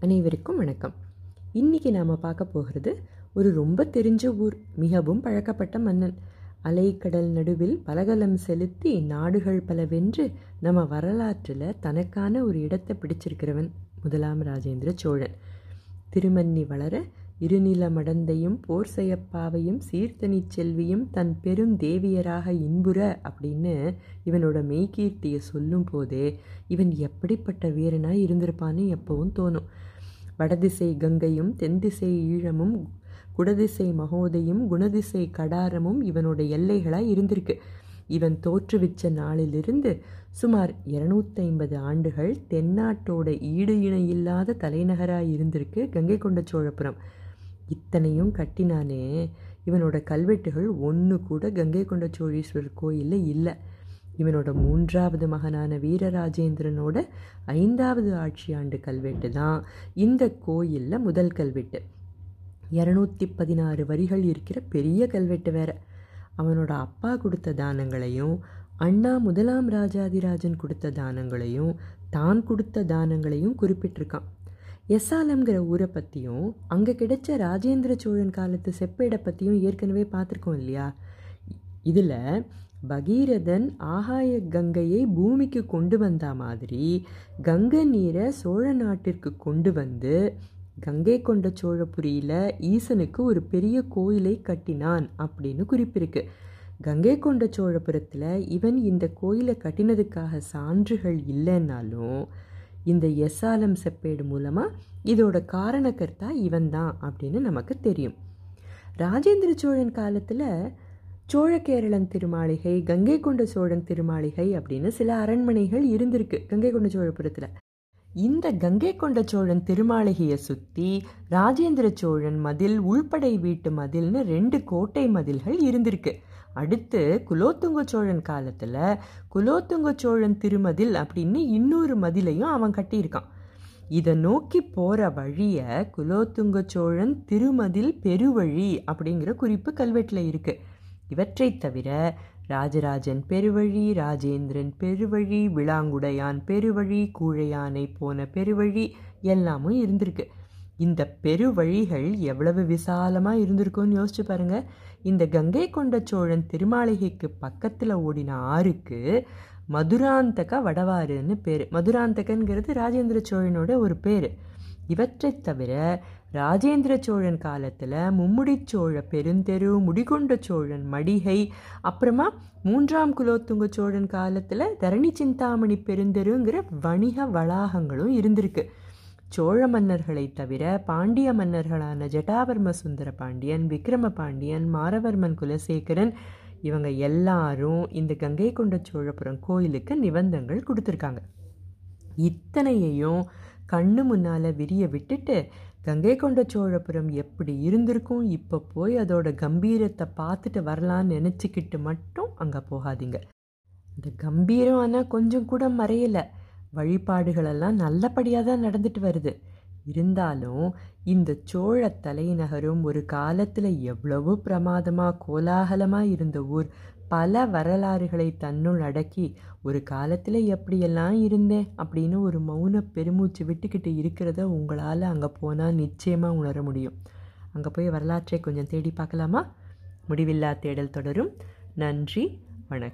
அனைவருக்கும் வணக்கம். இன்னைக்கு நாம் பார்க்க போகிறது ஒரு ரொம்ப தெரிஞ்ச ஊர் மிகவும் பழக்கப்பட்ட மன்னன். அலைக்கடல் நடுவில் பலகலம் செலுத்தி நாடுகள் பல வென்று நம்ம வரலாற்றில் தனக்கான ஒரு இடத்தை பிடிச்சிருக்கிறவன் முதலாம் ராஜேந்திர சோழன். திருமன்னி வளர இருநில மடந்தையும் போர் செய்யப்பாவையும் சீர்த்தனி செல்வியும் தன் பெரும் தேவியராக இன்புற அப்படின்னு இவனோட மெய்கீர்த்தியை சொல்லும் போதே இவன் எப்படிப்பட்ட வீரனாக இருந்திருப்பான்னு எப்பவும் தோணும். வடதிசை கங்கையும் தென்திசை ஈழமும் குடதிசை மகோதையும் குணதிசை கடாரமும் இவனோட எல்லைகளாக இருந்திருக்கு. இவன் தோற்றுவிச்ச நாளிலிருந்து சுமார் இருநூத்தைம்பது ஆண்டுகள் தென்னாட்டோட ஈடு இணையில்லாத தலைநகராக இருந்திருக்கு கங்கை கொண்ட சோழபுரம். இத்தனையும் கட்டினானே. இவனோட கல்வெட்டுகள் ஒன்று கூட கங்கை கொண்ட சோழீஸ்வரர் கோயிலில் இல்லை. இவனோட மூன்றாவது மகனான வீரராஜேந்திரனோட ஐந்தாவது ஆட்சி ஆண்டு கல்வெட்டு தான் இந்த கோயிலில் முதல் கல்வெட்டு. இரநூத்தி பதினாறு வரிகள் இருக்கிற பெரிய கல்வெட்டு வேற. அவனோட அப்பா கொடுத்த தானங்களையும் அண்ணா முதலாம் ராஜாதிராஜன் கொடுத்த தானங்களையும் தான் கொடுத்த தானங்களையும் குறிப்பிட்டிருக்கான். எஸ்ஆலம்ங்கிற ஊரை பற்றியும் அங்கே கிடைச்ச ராஜேந்திர சோழன் காலத்து செப்பேடை பற்றியும் ஏற்கனவே பார்த்துருக்கோம் இல்லையா? இதில் பகீரதன் ஆகாய கங்கையை பூமிக்கு கொண்டு வந்த மாதிரி கங்கை நீரை சோழ நாட்டிற்கு கொண்டு வந்து கங்கை கொண்ட சோழபுரியில் ஈசனுக்கு ஒரு பெரிய கோயிலை கட்டினான் அப்படின்னு குறிப்பிருக்கு. கங்கை கொண்ட சோழபுரத்தில் இவன் இந்த கோயிலை கட்டினதுக்காக சான்றுகள் இல்லைன்னாலும் இந்த எஸ்ஆலம் செப்பேடு மூலமாக இதோட காரணக்கர்த்தா இவன் தான் அப்படின்னு நமக்கு தெரியும். ராஜேந்திர சோழன் காலத்தில் சோழ கேரளன் திருமாளிகை கங்கை கொண்ட சோழன் திருமாளிகை அப்படின்னு சில அரண்மனைகள் இருந்திருக்கு கங்கை கொண்ட சோழபுரத்தில். இந்த கங்கை கொண்ட சோழன் திருமாளிகையை சுற்றி ராஜேந்திர சோழன் மதில் உள்படை வீட்டு மதில்னு ரெண்டு கோட்டை மதில்கள் இருந்திருக்கு. அடுத்து குலோத்துங்க சோழன் காலத்தில் குலோத்துங்க சோழன் திருமதில் அப்படின்னு இன்னொரு மதிலையும் அவன் கட்டியிருக்கான். இதை நோக்கி போகிற வழியை குலோத்துங்க சோழன் திருமதில் பெருவழி அப்படிங்கிற குறிப்பு கல்வெட்டில் இருக்குது இவற்றை தவிர ராஜராஜன் பெருவழி ராஜேந்திரன் பெருவழி விளாங்குடையான் பெருவழி கூழையானை போன பெருவழி எல்லாமும் இருந்திருக்கு. இந்த பெரு வழிகள் எவ்வளவு விசாலமாக இருந்திருக்கும்னு யோசிச்சு பாருங்க. இந்த கங்கை கொண்ட சோழன் திருமாளிகைக்கு பக்கத்தில் ஓடின ஆறுக்கு மதுராந்தக வடவாறுன்னு பேர். மதுராந்தகங்கிறது ராஜேந்திர சோழனோட ஒரு பேர். இவற்றை தவிர ராஜேந்திர சோழன் காலத்தில் மும்முடிச்சோழ பெருந்தெரு முடிகொண்ட சோழன் மடிகை அப்புறமா மூன்றாம் குலோத்துங்க சோழன் காலத்தில் தரணி சிந்தாமணி பெருந்தெருங்கிற வணிக வளாகங்களும் இருந்திருக்கு. சோழ மன்னர்களை தவிர பாண்டிய மன்னர்களான ஜட்டாவர்ம சுந்தர பாண்டியன் விக்ரம பாண்டியன் மாரவர்மன் குலசேகரன் இவங்க எல்லாரும் இந்த கங்கை கொண்ட சோழபுரம் கோயிலுக்கு நிபந்தங்கள் கொடுத்துருக்காங்க. இத்தனையையும் கண்ணு முன்னால் விரிய விட்டுட்டு கங்கை கொண்ட சோழபுரம் எப்படி இருந்திருக்கும் இப்போ போய் அதோட கம்பீரத்தை பார்த்துட்டு வரலான்னு நினச்சிக்கிட்டு மட்டும் அங்கே போகாதீங்க. இந்த கம்பீரம் ஆனால் கொஞ்சம் கூட மறையலை. வழிபாடுகளெல்லாம் நல்லபடியாக தான் நடந்துட்டு வருது. இருந்தாலும் இந்த சோழ தலைநகரும் ஒரு காலத்தில் எவ்வளவோ பிரமாதமாக கோலாகலமாக இருந்த ஊர் பல வரலாறுகளை தன்னுள் அடக்கி ஒரு காலத்தில் எப்படியெல்லாம் இருந்தேன் அப்படின்னு ஒரு மௌன பெருமூச்சு விட்டுக்கிட்டு இருக்கிறத உங்களால் அங்கே போனால் நிச்சயமாக உணர முடியும். அங்கே போய் வரலாற்றை கொஞ்சம் தேடி பார்க்கலாமா? முடிவில்லா தேடல் தொடரும். நன்றி வணக்கம்.